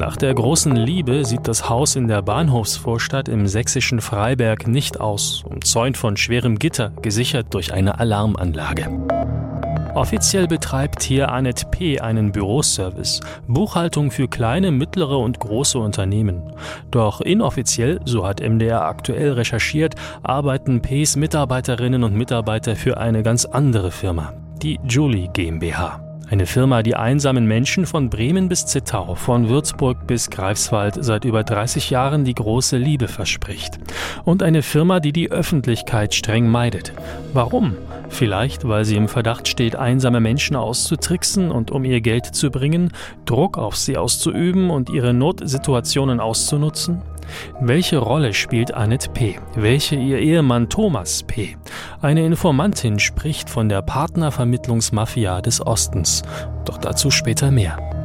Nach der großen Liebe sieht das Haus in der Bahnhofsvorstadt im sächsischen Freiberg nicht aus, umzäunt von schwerem Gitter, gesichert durch eine Alarmanlage. Offiziell betreibt hier Annette P. einen Büroservice, Buchhaltung für kleine, mittlere und große Unternehmen. Doch inoffiziell, so hat MDR aktuell recherchiert, arbeiten P.s Mitarbeiterinnen und Mitarbeiter für eine ganz andere Firma, die Julie GmbH. Eine Firma, die einsamen Menschen von Bremen bis Zittau, von Würzburg bis Greifswald seit über 30 Jahren die große Liebe verspricht. Und eine Firma, die die Öffentlichkeit streng meidet. Warum? Vielleicht, weil sie im Verdacht steht, einsame Menschen auszutricksen und um ihr Geld zu bringen, Druck auf sie auszuüben und ihre Notsituationen auszunutzen? Welche Rolle spielt Annette P., welche ihr Ehemann Thomas P.? Eine Informantin spricht von der Partnervermittlungsmafia des Ostens. Doch dazu später mehr.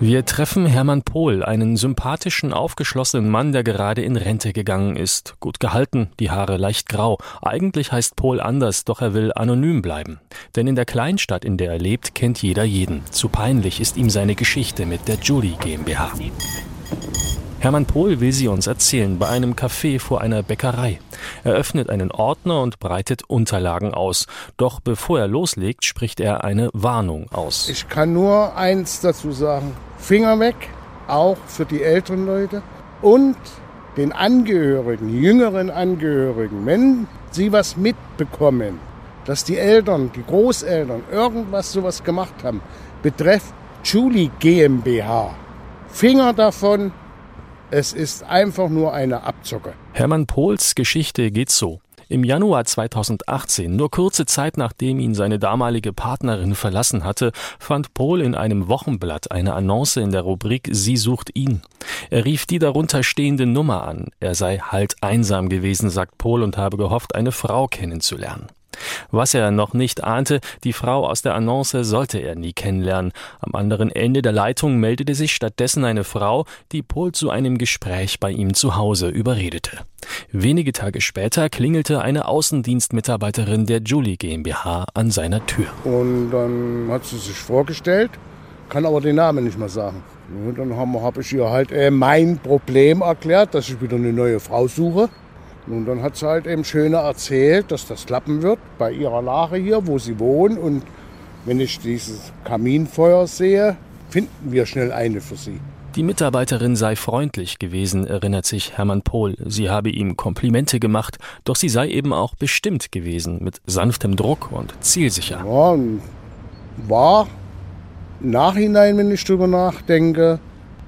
Wir treffen Hermann Pohl, einen sympathischen, aufgeschlossenen Mann, der gerade in Rente gegangen ist. Gut gehalten, die Haare leicht grau. Eigentlich heißt Pohl anders, doch er will anonym bleiben. Denn in der Kleinstadt, in der er lebt, kennt jeder jeden. Zu peinlich ist ihm seine Geschichte mit der Julie GmbH. Hermann Pohl will sie uns erzählen bei einem Café vor einer Bäckerei. Er öffnet einen Ordner und breitet Unterlagen aus. Doch bevor er loslegt, spricht er eine Warnung aus. Ich kann nur eins dazu sagen. Finger weg, auch für die älteren Leute und den Angehörigen, jüngeren Angehörigen, wenn sie was mitbekommen, dass die Eltern, die Großeltern irgendwas sowas gemacht haben, betreff Julie GmbH. Finger davon, es ist einfach nur eine Abzocke. Hermann Pohls Geschichte geht so. Im Januar 2018, nur kurze Zeit nachdem ihn seine damalige Partnerin verlassen hatte, fand Pohl in einem Wochenblatt eine Annonce in der Rubrik Sie sucht ihn. Er rief die darunter stehende Nummer an. Er sei halt einsam gewesen, sagt Pohl und habe gehofft, eine Frau kennenzulernen. Was er noch nicht ahnte, die Frau aus der Annonce sollte er nie kennenlernen. Am anderen Ende der Leitung meldete sich stattdessen eine Frau, die Paul zu einem Gespräch bei ihm zu Hause überredete. Wenige Tage später klingelte eine Außendienstmitarbeiterin der Julie GmbH an seiner Tür. Und dann hat sie sich vorgestellt, kann aber den Namen nicht mehr sagen. Und dann habe hab ich ihr halt äh, mein Problem erklärt, dass ich wieder eine neue Frau suche. Und dann hat sie halt eben schöner erzählt, dass das klappen wird bei ihrer Lage hier, wo sie wohnen. Und wenn ich dieses Kaminfeuer sehe, finden wir schnell eine für sie. Die Mitarbeiterin sei freundlich gewesen, erinnert sich Hermann Pohl. Sie habe ihm Komplimente gemacht, doch sie sei eben auch bestimmt gewesen, mit sanftem Druck und zielsicher. Ja, war Nachhinein, wenn ich drüber nachdenke,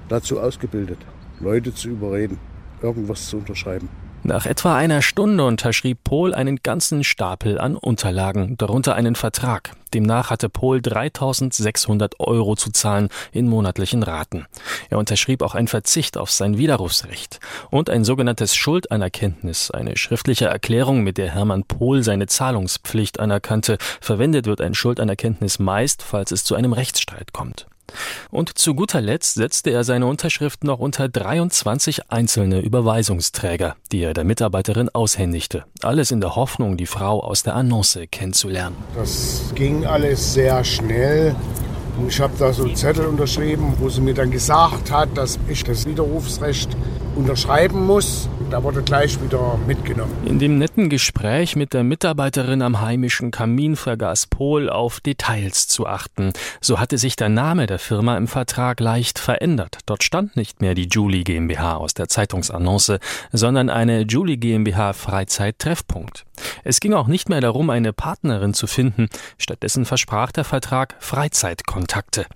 dazu ausgebildet, Leute zu überreden, irgendwas zu unterschreiben. Nach etwa einer Stunde unterschrieb Pohl einen ganzen Stapel an Unterlagen, darunter einen Vertrag. Demnach hatte Pohl 3600 Euro zu zahlen in monatlichen Raten. Er unterschrieb auch einen Verzicht auf sein Widerrufsrecht und ein sogenanntes Schuldanerkenntnis, eine schriftliche Erklärung, mit der Hermann Pohl seine Zahlungspflicht anerkannte. Verwendet wird ein Schuldanerkenntnis meist, falls es zu einem Rechtsstreit kommt. Und zu guter Letzt setzte er seine Unterschrift noch unter 23 einzelne Überweisungsträger, die er der Mitarbeiterin aushändigte. Alles in der Hoffnung, die Frau aus der Annonce kennenzulernen. Das ging alles sehr schnell. Und ich habe da so einen Zettel unterschrieben, wo sie mir dann gesagt hat, dass ich das Widerrufsrecht unterschreiben muss. Da wurde gleich wieder mitgenommen. In dem netten Gespräch mit der Mitarbeiterin am heimischen Kamin vergaß Pohl auf Details zu achten. So hatte sich der Name der Firma im Vertrag leicht verändert. Dort stand nicht mehr die Julie GmbH aus der Zeitungsannonce, sondern eine Julie GmbH Freizeit Treffpunkt. Es ging auch nicht mehr darum, eine Partnerin zu finden. Stattdessen versprach der Vertrag Freizeitkontakte.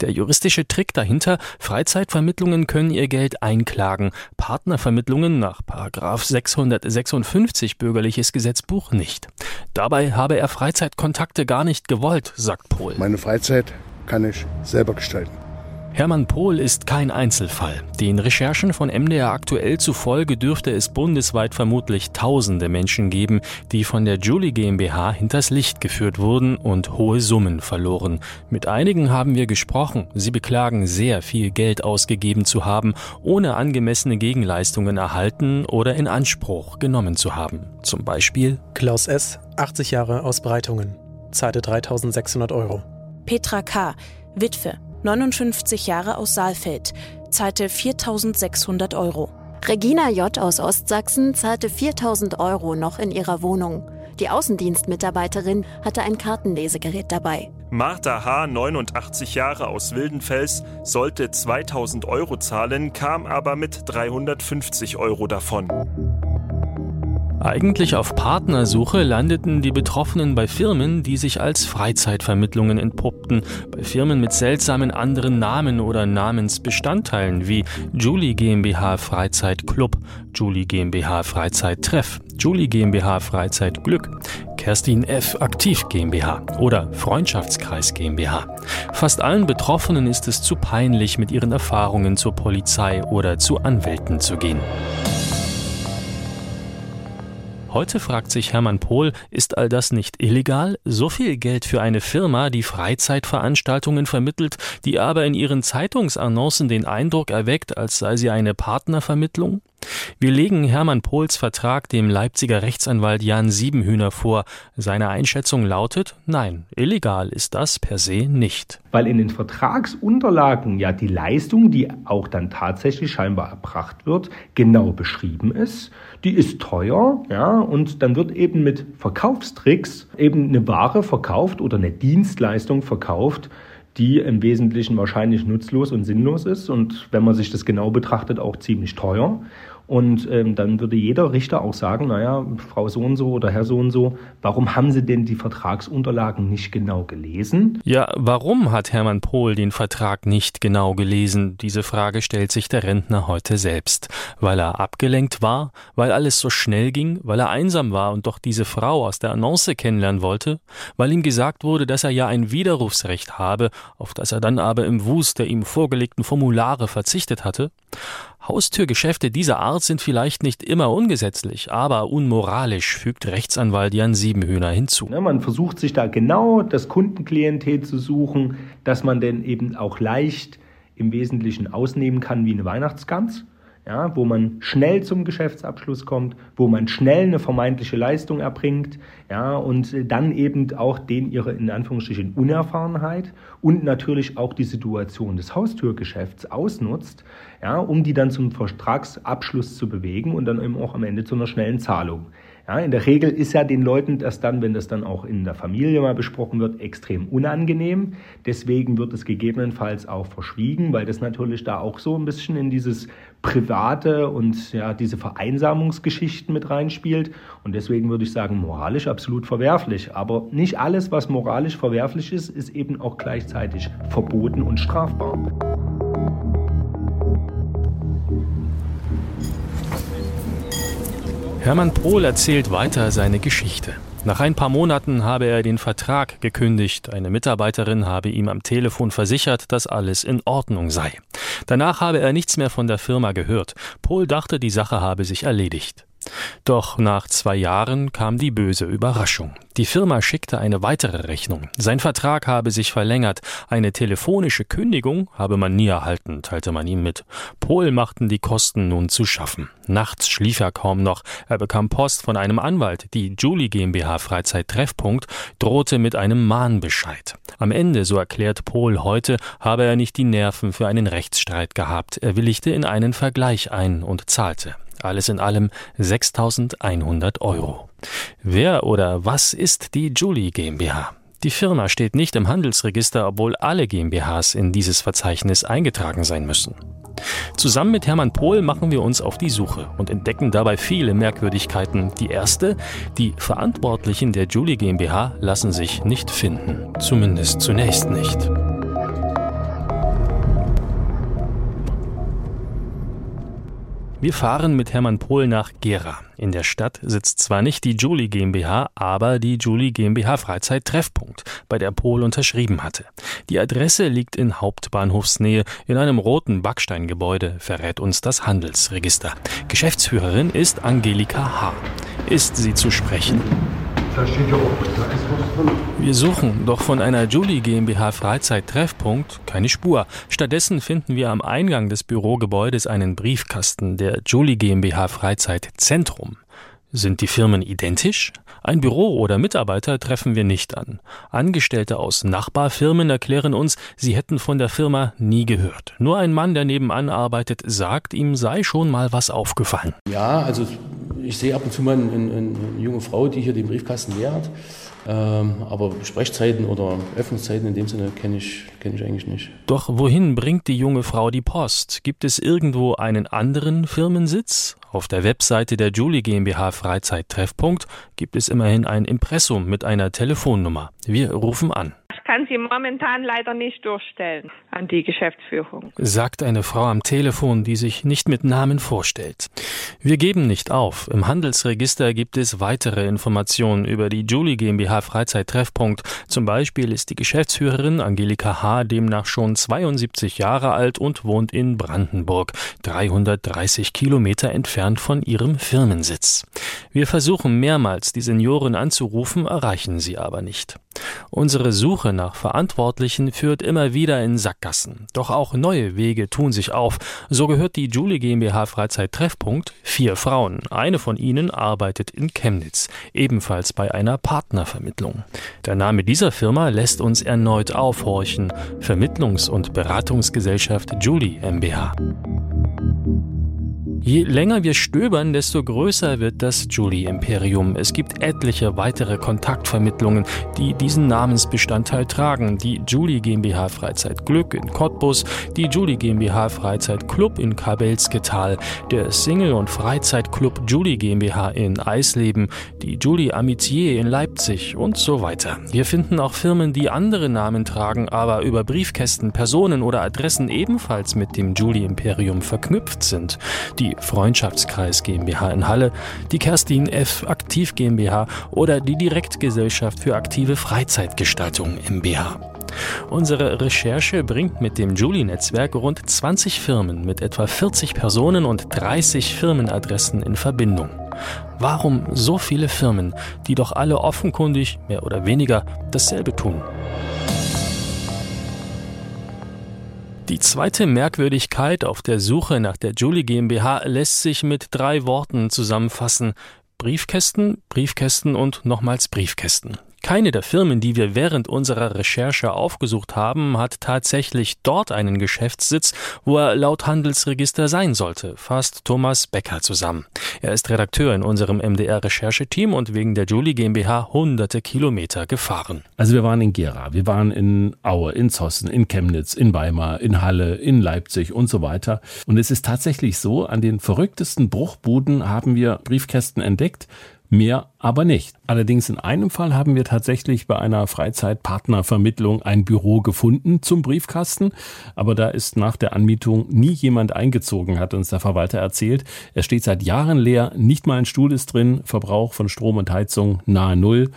Der juristische Trick dahinter, Freizeitvermittlungen können ihr Geld einklagen, Partnervermittlungen nach 656 bürgerliches Gesetzbuch nicht. Dabei habe er Freizeitkontakte gar nicht gewollt, sagt Pohl. Meine Freizeit kann ich selber gestalten. Hermann Pohl ist kein Einzelfall. Den Recherchen von MDR aktuell zufolge dürfte es bundesweit vermutlich tausende Menschen geben, die von der Julie GmbH hinters Licht geführt wurden und hohe Summen verloren. Mit einigen haben wir gesprochen. Sie beklagen sehr viel Geld ausgegeben zu haben, ohne angemessene Gegenleistungen erhalten oder in Anspruch genommen zu haben. Zum Beispiel Klaus S., 80 Jahre aus Breitungen, zahlte 3600 Euro. Petra K., Witwe, 59 Jahre aus Saalfeld, zahlte 4.600 Euro. Regina J. aus Ostsachsen zahlte 4.000 Euro noch in ihrer Wohnung. Die Außendienstmitarbeiterin hatte ein Kartenlesegerät dabei. Martha H., 89 Jahre aus Wildenfels, sollte 2000 Euro zahlen, kam aber mit 350 Euro davon. Eigentlich auf Partnersuche landeten die Betroffenen bei Firmen, die sich als Freizeitvermittlungen entpuppten, bei Firmen mit seltsamen anderen Namen oder Namensbestandteilen wie Julie GmbH Freizeitclub, Julie GmbH Freizeittreff, Julie GmbH Freizeitglück, Kerstin F. Aktiv GmbH oder Freundschaftskreis GmbH. Fast allen Betroffenen ist es zu peinlich, mit ihren Erfahrungen zur Polizei oder zu Anwälten zu gehen. Heute fragt sich Hermann Pohl, ist all das nicht illegal? So viel Geld für eine Firma, die Freizeitveranstaltungen vermittelt, die aber in ihren Zeitungsannoncen den Eindruck erweckt, als sei sie eine Partnervermittlung? Wir legen Hermann Pohls Vertrag dem Leipziger Rechtsanwalt Jan Siebenhühner vor. Seine Einschätzung lautet, nein, illegal ist das per se nicht. Weil in den Vertragsunterlagen ja die Leistung, die auch dann tatsächlich scheinbar erbracht wird, genau beschrieben ist. Die ist teuer, ja, und dann wird eben mit Verkaufstricks eben eine Ware verkauft oder eine Dienstleistung verkauft, die im Wesentlichen wahrscheinlich nutzlos und sinnlos ist und wenn man sich das genau betrachtet auch ziemlich teuer. Und ähm, dann würde jeder Richter auch sagen, naja, Frau so und so oder Herr so und so, warum haben Sie denn die Vertragsunterlagen nicht genau gelesen? Ja, warum hat Hermann Pohl den Vertrag nicht genau gelesen? Diese Frage stellt sich der Rentner heute selbst. Weil er abgelenkt war, weil alles so schnell ging, weil er einsam war und doch diese Frau aus der Annonce kennenlernen wollte, weil ihm gesagt wurde, dass er ja ein Widerrufsrecht habe, auf das er dann aber im Wust der ihm vorgelegten Formulare verzichtet hatte? Haustürgeschäfte dieser Art sind vielleicht nicht immer ungesetzlich, aber unmoralisch, fügt Rechtsanwalt Jan Siebenhühner hinzu. Ne, man versucht sich da genau das Kundenklientel zu suchen, dass man denn eben auch leicht im Wesentlichen ausnehmen kann wie eine Weihnachtsgans ja, wo man schnell zum Geschäftsabschluss kommt, wo man schnell eine vermeintliche Leistung erbringt, ja, und dann eben auch den ihre in Anführungsstrichen Unerfahrenheit und natürlich auch die Situation des Haustürgeschäfts ausnutzt, ja, um die dann zum Vertragsabschluss zu bewegen und dann eben auch am Ende zu einer schnellen Zahlung. Ja, in der Regel ist ja den Leuten das dann, wenn das dann auch in der Familie mal besprochen wird, extrem unangenehm. Deswegen wird es gegebenenfalls auch verschwiegen, weil das natürlich da auch so ein bisschen in dieses private und ja, diese Vereinsamungsgeschichten mit reinspielt. Und deswegen würde ich sagen, moralisch absolut verwerflich. Aber nicht alles, was moralisch verwerflich ist, ist eben auch gleichzeitig verboten und strafbar. Hermann Pohl erzählt weiter seine Geschichte. Nach ein paar Monaten habe er den Vertrag gekündigt. Eine Mitarbeiterin habe ihm am Telefon versichert, dass alles in Ordnung sei. Danach habe er nichts mehr von der Firma gehört. Pohl dachte, die Sache habe sich erledigt. Doch nach zwei Jahren kam die böse Überraschung. Die Firma schickte eine weitere Rechnung. Sein Vertrag habe sich verlängert. Eine telefonische Kündigung habe man nie erhalten, teilte man ihm mit. Pohl machten die Kosten nun zu schaffen. Nachts schlief er kaum noch. Er bekam Post von einem Anwalt. Die Julie GmbH Freizeit Treffpunkt drohte mit einem Mahnbescheid. Am Ende, so erklärt Pohl heute, habe er nicht die Nerven für einen Rechtsstreit gehabt. Er willigte in einen Vergleich ein und zahlte. Alles in allem 6100 Euro. Wer oder was ist die Julie GmbH? Die Firma steht nicht im Handelsregister, obwohl alle GmbHs in dieses Verzeichnis eingetragen sein müssen. Zusammen mit Hermann Pohl machen wir uns auf die Suche und entdecken dabei viele Merkwürdigkeiten. Die erste, die Verantwortlichen der Julie GmbH lassen sich nicht finden. Zumindest zunächst nicht. Wir fahren mit Hermann Pohl nach Gera. In der Stadt sitzt zwar nicht die Julie GmbH, aber die Julie GmbH Freizeit Treffpunkt, bei der Pohl unterschrieben hatte. Die Adresse liegt in Hauptbahnhofsnähe in einem roten Backsteingebäude, verrät uns das Handelsregister. Geschäftsführerin ist Angelika H. Ist sie zu sprechen? Da steht ja auch, da ist was. Wir suchen, doch von einer Julie GmbH Freizeit-Treffpunkt keine Spur. Stattdessen finden wir am Eingang des Bürogebäudes einen Briefkasten der Julie GmbH Freizeit Zentrum. Sind die Firmen identisch? Ein Büro oder Mitarbeiter treffen wir nicht an. Angestellte aus Nachbarfirmen erklären uns, sie hätten von der Firma nie gehört. Nur ein Mann, der nebenan arbeitet, sagt, ihm sei schon mal was aufgefallen. Ja, also ich sehe ab und zu mal eine, eine junge Frau, die hier den Briefkasten leert. Ähm, aber Sprechzeiten oder Öffnungszeiten in dem Sinne kenne ich, kenn ich eigentlich nicht. Doch wohin bringt die junge Frau die Post? Gibt es irgendwo einen anderen Firmensitz? Auf der Webseite der Julie GmbH Freizeittreffpunkt gibt es immerhin ein Impressum mit einer Telefonnummer. Wir rufen an kann sie momentan leider nicht durchstellen an die Geschäftsführung. Sagt eine Frau am Telefon, die sich nicht mit Namen vorstellt. Wir geben nicht auf. Im Handelsregister gibt es weitere Informationen über die Julie GmbH Freizeittreffpunkt. Zum Beispiel ist die Geschäftsführerin Angelika H. demnach schon 72 Jahre alt und wohnt in Brandenburg, 330 Kilometer entfernt von ihrem Firmensitz. Wir versuchen mehrmals, die Senioren anzurufen, erreichen sie aber nicht. Unsere Suche nach Verantwortlichen führt immer wieder in Sackgassen. Doch auch neue Wege tun sich auf. So gehört die Julie GmbH Freizeit Treffpunkt vier Frauen. Eine von ihnen arbeitet in Chemnitz, ebenfalls bei einer Partnervermittlung. Der Name dieser Firma lässt uns erneut aufhorchen. Vermittlungs- und Beratungsgesellschaft Julie MBH. Je länger wir stöbern, desto größer wird das Julie-Imperium. Es gibt etliche weitere Kontaktvermittlungen, die diesen Namensbestandteil tragen. Die Julie GmbH Freizeit Glück in Cottbus, die Julie GmbH Freizeit Club in Kabelsketal, der Single- und Freizeitclub Julie GmbH in Eisleben, die Julie Amitié in Leipzig und so weiter. Wir finden auch Firmen, die andere Namen tragen, aber über Briefkästen, Personen oder Adressen ebenfalls mit dem Julie-Imperium verknüpft sind. Die Freundschaftskreis GmbH in Halle, die Kerstin F. Aktiv GmbH oder die Direktgesellschaft für aktive Freizeitgestaltung MBH. Unsere Recherche bringt mit dem Julie-Netzwerk rund 20 Firmen mit etwa 40 Personen und 30 Firmenadressen in Verbindung. Warum so viele Firmen, die doch alle offenkundig mehr oder weniger dasselbe tun? Die zweite Merkwürdigkeit auf der Suche nach der Julie GmbH lässt sich mit drei Worten zusammenfassen. Briefkästen, Briefkästen und nochmals Briefkästen. Keine der Firmen, die wir während unserer Recherche aufgesucht haben, hat tatsächlich dort einen Geschäftssitz, wo er laut Handelsregister sein sollte, fasst Thomas Becker zusammen. Er ist Redakteur in unserem MDR-Rechercheteam und wegen der Julie GmbH hunderte Kilometer gefahren. Also wir waren in Gera, wir waren in Aue, in Zossen, in Chemnitz, in Weimar, in Halle, in Leipzig und so weiter. Und es ist tatsächlich so, an den verrücktesten Bruchbuden haben wir Briefkästen entdeckt, mehr aber nicht. Allerdings in einem Fall haben wir tatsächlich bei einer Freizeitpartnervermittlung ein Büro gefunden zum Briefkasten, aber da ist nach der Anmietung nie jemand eingezogen, hat uns der Verwalter erzählt. Er steht seit Jahren leer, nicht mal ein Stuhl ist drin, Verbrauch von Strom und Heizung nahe Null.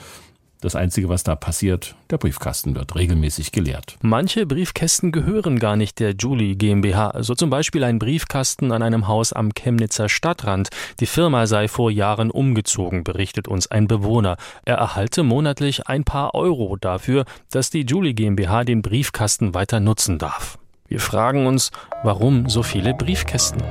Das Einzige, was da passiert, der Briefkasten wird regelmäßig geleert. Manche Briefkästen gehören gar nicht der Julie GmbH, so zum Beispiel ein Briefkasten an einem Haus am Chemnitzer Stadtrand. Die Firma sei vor Jahren umgezogen, berichtet uns ein Bewohner. Er erhalte monatlich ein paar Euro dafür, dass die Julie GmbH den Briefkasten weiter nutzen darf. Wir fragen uns, warum so viele Briefkästen?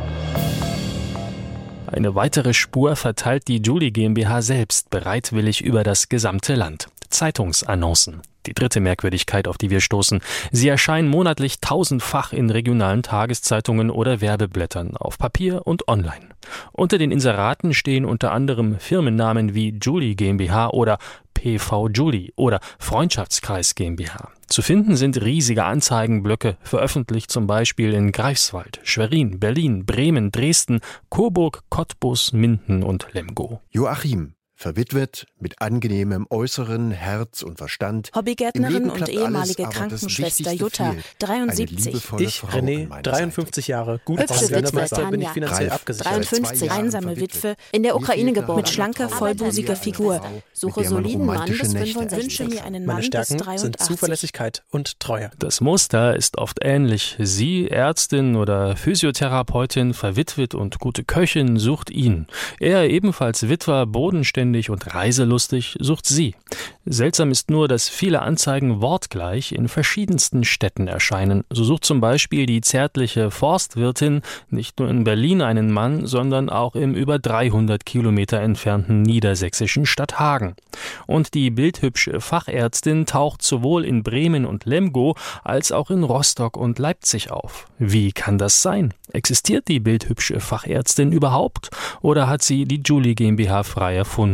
Eine weitere Spur verteilt die Julie GmbH selbst bereitwillig über das gesamte Land. Zeitungsannoncen. Die dritte Merkwürdigkeit, auf die wir stoßen. Sie erscheinen monatlich tausendfach in regionalen Tageszeitungen oder Werbeblättern, auf Papier und online. Unter den Inseraten stehen unter anderem Firmennamen wie Julie GmbH oder PV Julie oder Freundschaftskreis GmbH. Zu finden sind riesige Anzeigenblöcke, veröffentlicht zum Beispiel in Greifswald, Schwerin, Berlin, Bremen, Dresden, Coburg, Cottbus, Minden und Lemgo. Joachim verwitwet, mit angenehmem Äußeren, Herz und Verstand. Hobbygärtnerin und ehemalige alles, Krankenschwester Jutta, fehlt, 73. Ich, René, 53 Jahre, gut Hausgärtnermeister, bin ich finanziell Ralf, abgesichert. 53, einsame Witwe, in der Ukraine geboren, mit schlanker, vollbusiger Figur. Suche soliden Mann bis 65. Wünsche mir einen Mann Meine Stärken bis 83. sind Zuverlässigkeit und Treue. Das Muster ist oft ähnlich. Sie, Ärztin oder Physiotherapeutin, verwitwet und gute Köchin, sucht ihn. Er, ebenfalls Witwer, bodenständig selbstständig und reiselustig, sucht sie. Seltsam ist nur, dass viele Anzeigen wortgleich in verschiedensten Städten erscheinen. So sucht zum Beispiel die zärtliche Forstwirtin nicht nur in Berlin einen Mann, sondern auch im über 300 Kilometer entfernten niedersächsischen Stadt Hagen. Und die bildhübsche Fachärztin taucht sowohl in Bremen und Lemgo als auch in Rostock und Leipzig auf. Wie kann das sein? Existiert die bildhübsche Fachärztin überhaupt oder hat sie die Julie GmbH frei erfunden?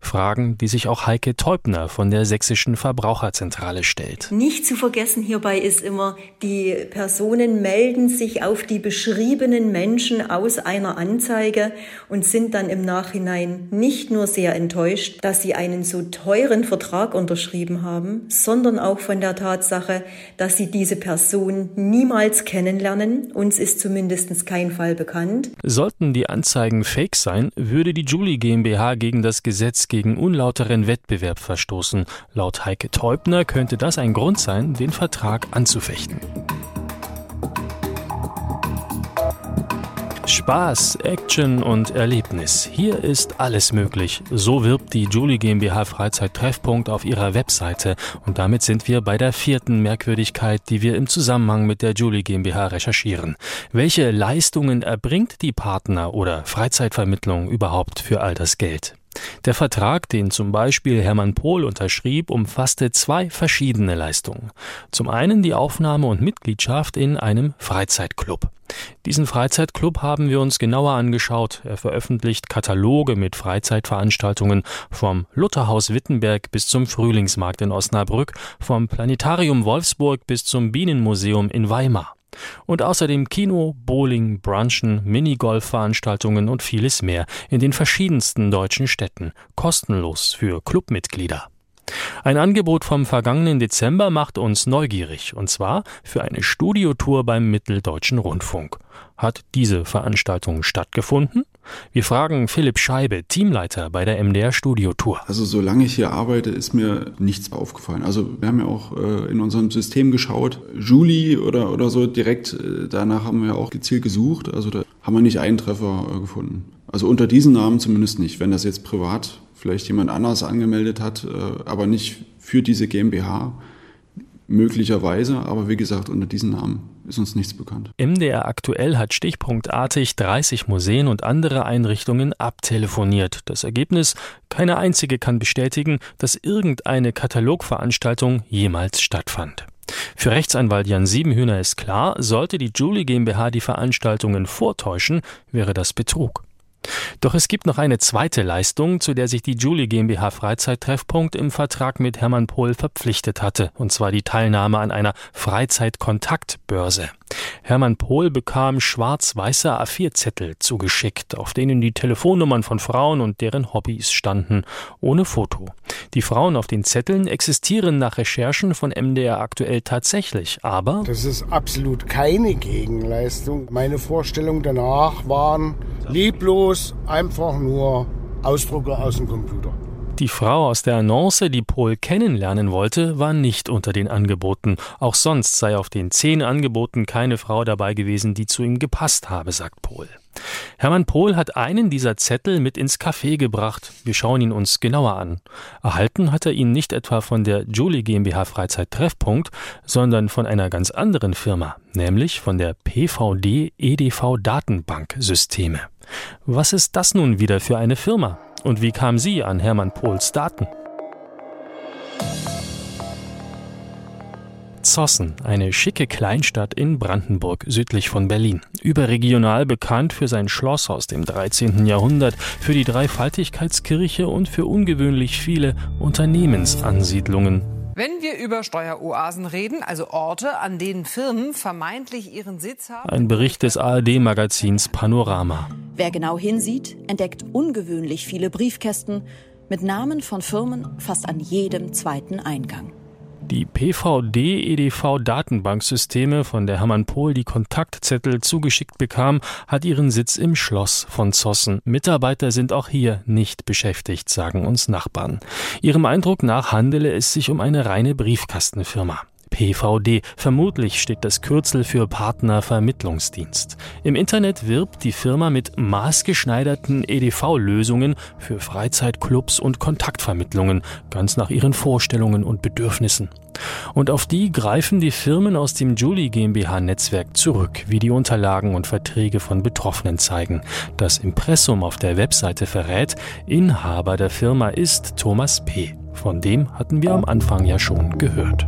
Fragen, die sich auch Heike Teubner von der Sächsischen Verbraucherzentrale stellt. Nicht zu vergessen hierbei ist immer, die Personen melden sich auf die beschriebenen Menschen aus einer Anzeige und sind dann im Nachhinein nicht nur sehr enttäuscht, dass sie einen so teuren Vertrag unterschrieben haben, sondern auch von der Tatsache, dass sie diese Person niemals kennenlernen. Uns ist zumindest kein Fall bekannt. Sollten die Anzeigen fake sein, würde die Julie GmbH gegen das Gesetz gegen unlauteren Wettbewerb verstoßen. Laut Heike Teubner könnte das ein Grund sein, den Vertrag anzufechten. Spaß, Action und Erlebnis. Hier ist alles möglich. So wirbt die Julie GmbH Freizeit-Treffpunkt auf ihrer Webseite. Und damit sind wir bei der vierten Merkwürdigkeit, die wir im Zusammenhang mit der Julie GmbH recherchieren. Welche Leistungen erbringt die Partner- oder Freizeitvermittlung überhaupt für all das Geld? Der Vertrag, den zum Beispiel Hermann Pohl unterschrieb, umfasste zwei verschiedene Leistungen. Zum einen die Aufnahme und Mitgliedschaft in einem Freizeitclub. Diesen Freizeitclub haben wir uns genauer angeschaut. Er veröffentlicht Kataloge mit Freizeitveranstaltungen vom Lutherhaus Wittenberg bis zum Frühlingsmarkt in Osnabrück, vom Planetarium Wolfsburg bis zum Bienenmuseum in Weimar. Und außerdem Kino, Bowling, Brunchen, Minigolf-Veranstaltungen und vieles mehr in den verschiedensten deutschen Städten, kostenlos für Clubmitglieder. Ein Angebot vom vergangenen Dezember macht uns neugierig, und zwar für eine Studiotour beim Mitteldeutschen Rundfunk. Hat diese Veranstaltung stattgefunden? Wir fragen Philipp Scheibe, Teamleiter bei der MDR Studiotour. Also solange ich hier arbeite, ist mir nichts aufgefallen. Also wir haben ja auch äh, in unserem System geschaut, Julie oder, oder so direkt äh, danach haben wir auch gezielt gesucht. Also da haben wir nicht einen Treffer äh, gefunden. Also unter diesen Namen zumindest nicht. Wenn das jetzt privat vielleicht jemand anders angemeldet hat, äh, aber nicht für diese GmbH, möglicherweise. Aber wie gesagt, unter diesen Namen ist uns nichts bekannt. MDR aktuell hat stichpunktartig 30 Museen und andere Einrichtungen abtelefoniert. Das Ergebnis, keine einzige kann bestätigen, dass irgendeine Katalogveranstaltung jemals stattfand. Für Rechtsanwalt Jan Siebenhühner ist klar, sollte die Julie GmbH die Veranstaltungen vortäuschen, wäre das Betrug. Doch es gibt noch eine zweite Leistung, zu der sich die Julie GmbH Freizeittreffpunkt im Vertrag mit Hermann Pohl verpflichtet hatte, und zwar die Teilnahme an einer Freizeitkontaktbörse. Hermann Pohl bekam schwarz-weiße A4-Zettel zugeschickt, auf denen die Telefonnummern von Frauen und deren Hobbys standen, ohne Foto. Die Frauen auf den Zetteln existieren nach Recherchen von MDR aktuell tatsächlich, aber das ist absolut keine Gegenleistung. Meine Vorstellungen danach waren leblos, einfach nur Ausdrucke aus dem Computer. Die Frau aus der Annonce, die Paul kennenlernen wollte, war nicht unter den Angeboten. Auch sonst sei auf den zehn Angeboten keine Frau dabei gewesen, die zu ihm gepasst habe, sagt Paul. Hermann Pohl hat einen dieser Zettel mit ins Café gebracht. Wir schauen ihn uns genauer an. Erhalten hat er ihn nicht etwa von der Julie GmbH Freizeit Treffpunkt, sondern von einer ganz anderen Firma, nämlich von der PVD EDV Datenbank Systeme. Was ist das nun wieder für eine Firma? Und wie kam sie an Hermann Pohls Daten? Zossen, eine schicke Kleinstadt in Brandenburg südlich von Berlin. Überregional bekannt für sein Schloss aus dem 13. Jahrhundert, für die Dreifaltigkeitskirche und für ungewöhnlich viele Unternehmensansiedlungen. Wenn wir über Steueroasen reden, also Orte, an denen Firmen vermeintlich ihren Sitz haben. Ein Bericht des ARD-Magazins Panorama. Wer genau hinsieht, entdeckt ungewöhnlich viele Briefkästen mit Namen von Firmen fast an jedem zweiten Eingang. Die PVD-EDV-Datenbanksysteme, von der Hermann Pohl die Kontaktzettel zugeschickt bekam, hat ihren Sitz im Schloss von Zossen. Mitarbeiter sind auch hier nicht beschäftigt, sagen uns Nachbarn. Ihrem Eindruck nach handele es sich um eine reine Briefkastenfirma. PVD. Vermutlich steht das Kürzel für Partnervermittlungsdienst. Im Internet wirbt die Firma mit maßgeschneiderten EDV-Lösungen für Freizeitclubs und Kontaktvermittlungen, ganz nach ihren Vorstellungen und Bedürfnissen. Und auf die greifen die Firmen aus dem Julie GmbH-Netzwerk zurück, wie die Unterlagen und Verträge von Betroffenen zeigen. Das Impressum auf der Webseite verrät, Inhaber der Firma ist Thomas P. Von dem hatten wir am Anfang ja schon gehört.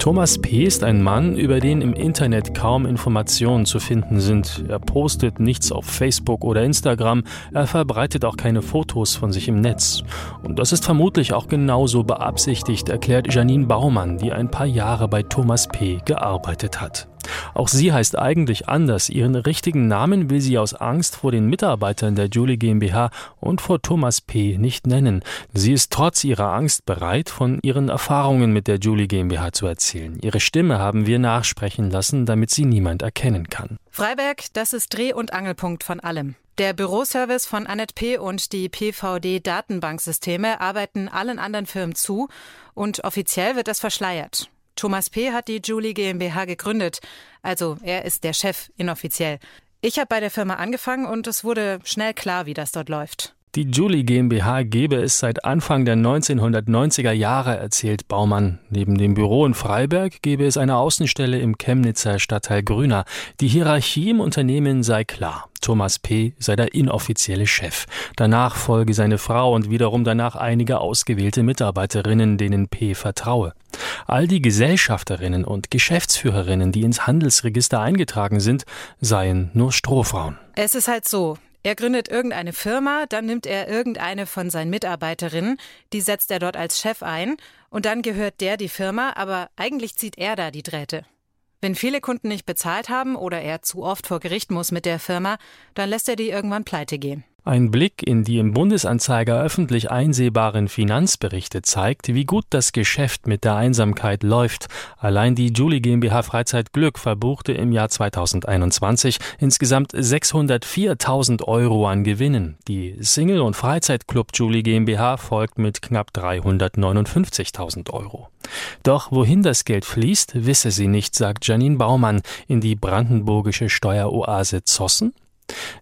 Thomas P. ist ein Mann, über den im Internet kaum Informationen zu finden sind. Er postet nichts auf Facebook oder Instagram, er verbreitet auch keine Fotos von sich im Netz. Und das ist vermutlich auch genauso beabsichtigt, erklärt Janine Baumann, die ein paar Jahre bei Thomas P. gearbeitet hat. Auch sie heißt eigentlich anders. Ihren richtigen Namen will sie aus Angst vor den Mitarbeitern der Julie GmbH und vor Thomas P. nicht nennen. Sie ist trotz ihrer Angst bereit, von ihren Erfahrungen mit der Julie GmbH zu erzählen. Ihre Stimme haben wir nachsprechen lassen, damit sie niemand erkennen kann. Freiberg, das ist Dreh- und Angelpunkt von allem. Der Büroservice von Annette P. und die PVD-Datenbanksysteme arbeiten allen anderen Firmen zu und offiziell wird das verschleiert. Thomas P. hat die Julie GmbH gegründet. Also er ist der Chef inoffiziell. Ich habe bei der Firma angefangen und es wurde schnell klar, wie das dort läuft. Die Julie GmbH gebe es seit Anfang der 1990er Jahre, erzählt Baumann. Neben dem Büro in Freiberg gebe es eine Außenstelle im Chemnitzer Stadtteil Grüner. Die Hierarchie im Unternehmen sei klar. Thomas P. sei der inoffizielle Chef. Danach folge seine Frau und wiederum danach einige ausgewählte Mitarbeiterinnen, denen P. vertraue. All die Gesellschafterinnen und Geschäftsführerinnen, die ins Handelsregister eingetragen sind, seien nur Strohfrauen. Es ist halt so, er gründet irgendeine Firma, dann nimmt er irgendeine von seinen Mitarbeiterinnen, die setzt er dort als Chef ein und dann gehört der die Firma, aber eigentlich zieht er da die Drähte. Wenn viele Kunden nicht bezahlt haben oder er zu oft vor Gericht muss mit der Firma, dann lässt er die irgendwann pleite gehen. Ein Blick in die im Bundesanzeiger öffentlich einsehbaren Finanzberichte zeigt, wie gut das Geschäft mit der Einsamkeit läuft. Allein die Julie GmbH Freizeit Glück verbuchte im Jahr 2021 insgesamt 604.000 Euro an Gewinnen. Die Single- und Freizeitclub Julie GmbH folgt mit knapp 359.000 Euro. Doch wohin das Geld fließt, wisse sie nicht, sagt Janine Baumann in die brandenburgische Steueroase Zossen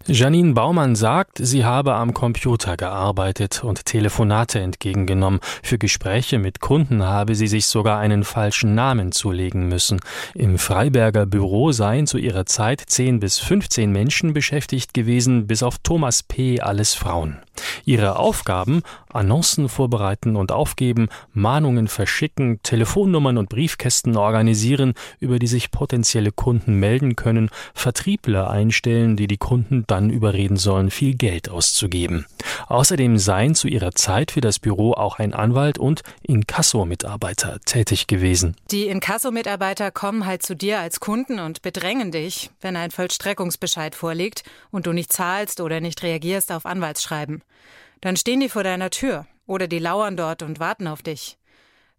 Janine Baumann sagt, sie habe am Computer gearbeitet und Telefonate entgegengenommen. Für Gespräche mit Kunden habe sie sich sogar einen falschen Namen zulegen müssen. Im Freiberger Büro seien zu ihrer Zeit 10 bis 15 Menschen beschäftigt gewesen, bis auf Thomas P. alles Frauen. Ihre Aufgaben Annoncen vorbereiten und aufgeben, Mahnungen verschicken, Telefonnummern und Briefkästen organisieren, über die sich potenzielle Kunden melden können, Vertriebler einstellen, die die Kunden dann überreden sollen, viel Geld auszugeben. Außerdem seien zu ihrer Zeit für das Büro auch ein Anwalt und Inkasso-Mitarbeiter tätig gewesen. Die Inkasso-Mitarbeiter kommen halt zu dir als Kunden und bedrängen dich, wenn ein Vollstreckungsbescheid vorliegt und du nicht zahlst oder nicht reagierst auf Anwaltsschreiben. Dann stehen die vor deiner Tür oder die lauern dort und warten auf dich.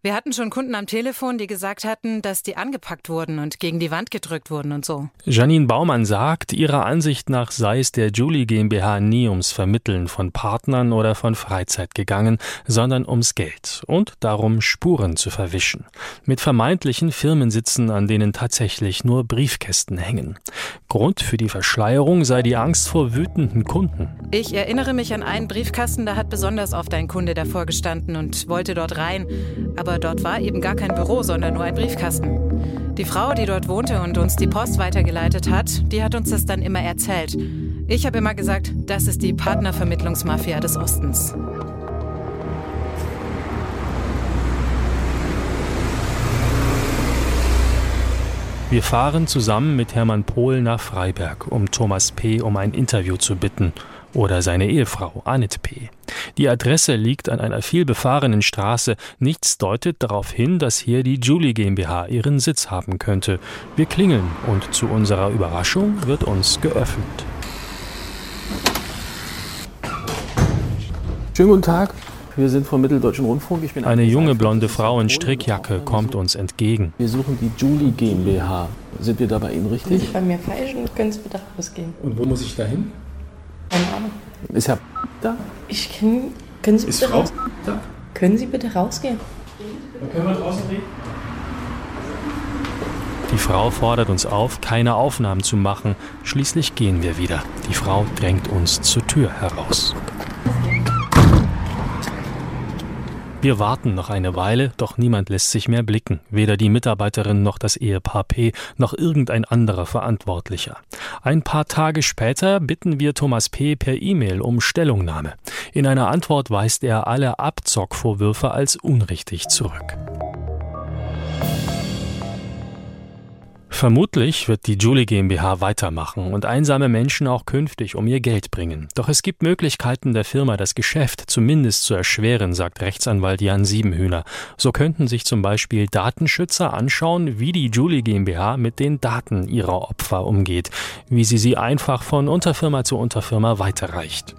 Wir hatten schon Kunden am Telefon, die gesagt hatten, dass die angepackt wurden und gegen die Wand gedrückt wurden und so. Janine Baumann sagt, ihrer Ansicht nach sei es der Julie GmbH nie ums Vermitteln von Partnern oder von Freizeit gegangen, sondern ums Geld und darum, Spuren zu verwischen. Mit vermeintlichen Firmensitzen, an denen tatsächlich nur Briefkästen hängen. Grund für die Verschleierung sei die Angst vor wütenden Kunden. Ich erinnere mich an einen Briefkasten, da hat besonders oft ein Kunde davor gestanden und wollte dort rein. Aber aber dort war eben gar kein Büro, sondern nur ein Briefkasten. Die Frau, die dort wohnte und uns die Post weitergeleitet hat, die hat uns das dann immer erzählt. Ich habe immer gesagt, das ist die Partnervermittlungsmafia des Ostens. Wir fahren zusammen mit Hermann Pohl nach Freiberg, um Thomas P. um ein Interview zu bitten oder seine Ehefrau Annette P. Die Adresse liegt an einer vielbefahrenen Straße. Nichts deutet darauf hin, dass hier die Julie GmbH ihren Sitz haben könnte. Wir klingeln und zu unserer Überraschung wird uns geöffnet. Schönen guten Tag. Wir sind vom Mitteldeutschen Rundfunk. Ich bin Eine junge blonde Frau in Strickjacke kommt uns entgegen. Wir suchen die Julie GmbH. Sind wir da bei Ihnen richtig? Nicht bei mir falsch und können Sie bitte rausgehen. Und wo muss ich da hin? Keine Ahnung. Ist Herr da? Ich kenne Können Sie bitte raus? Können Sie bitte rausgehen? Dann können wir draußen reden. Die Frau fordert uns auf, keine Aufnahmen zu machen. Schließlich gehen wir wieder. Die Frau drängt uns zur Tür heraus. Wir warten noch eine Weile, doch niemand lässt sich mehr blicken, weder die Mitarbeiterin noch das Ehepaar P, noch irgendein anderer Verantwortlicher. Ein paar Tage später bitten wir Thomas P. per E-Mail um Stellungnahme. In einer Antwort weist er alle Abzockvorwürfe als unrichtig zurück. Vermutlich wird die Julie GmbH weitermachen und einsame Menschen auch künftig um ihr Geld bringen. Doch es gibt Möglichkeiten der Firma, das Geschäft zumindest zu erschweren, sagt Rechtsanwalt Jan Siebenhühner. So könnten sich zum Beispiel Datenschützer anschauen, wie die Julie GmbH mit den Daten ihrer Opfer umgeht, wie sie sie einfach von Unterfirma zu Unterfirma weiterreicht.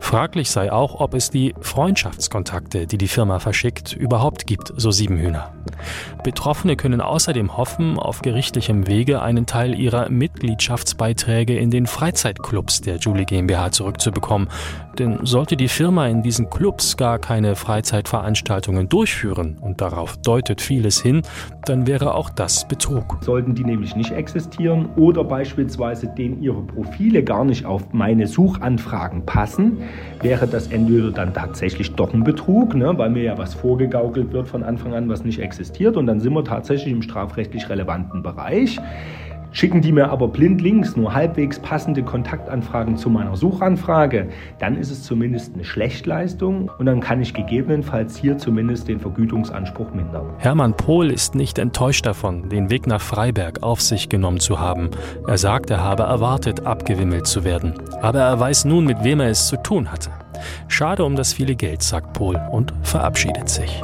Fraglich sei auch, ob es die Freundschaftskontakte, die die Firma verschickt, überhaupt gibt, so Siebenhühner. Betroffene können außerdem hoffen, auf gerichtlichem Wege einen Teil ihrer Mitgliedschaftsbeiträge in den Freizeitclubs der Julie GmbH zurückzubekommen. Denn sollte die Firma in diesen Clubs gar keine Freizeitveranstaltungen durchführen, und darauf deutet vieles hin, dann wäre auch das Betrug. Sollten die nämlich nicht existieren oder beispielsweise denen ihre Profile gar nicht auf meine Suchanfragen passen, wäre das entweder dann tatsächlich doch ein Betrug, ne, weil mir ja was vorgegaukelt wird von Anfang an, was nicht existiert und dann sind wir tatsächlich im strafrechtlich relevanten Bereich. Schicken die mir aber blind links nur halbwegs passende Kontaktanfragen zu meiner Suchanfrage, dann ist es zumindest eine Schlechtleistung und dann kann ich gegebenenfalls hier zumindest den Vergütungsanspruch mindern. Hermann Pohl ist nicht enttäuscht davon, den Weg nach Freiberg auf sich genommen zu haben. Er sagt, er habe erwartet, abgewimmelt zu werden. Aber er weiß nun, mit wem er es zu tun hatte. Schade um das viele Geld, sagt Pohl und verabschiedet sich.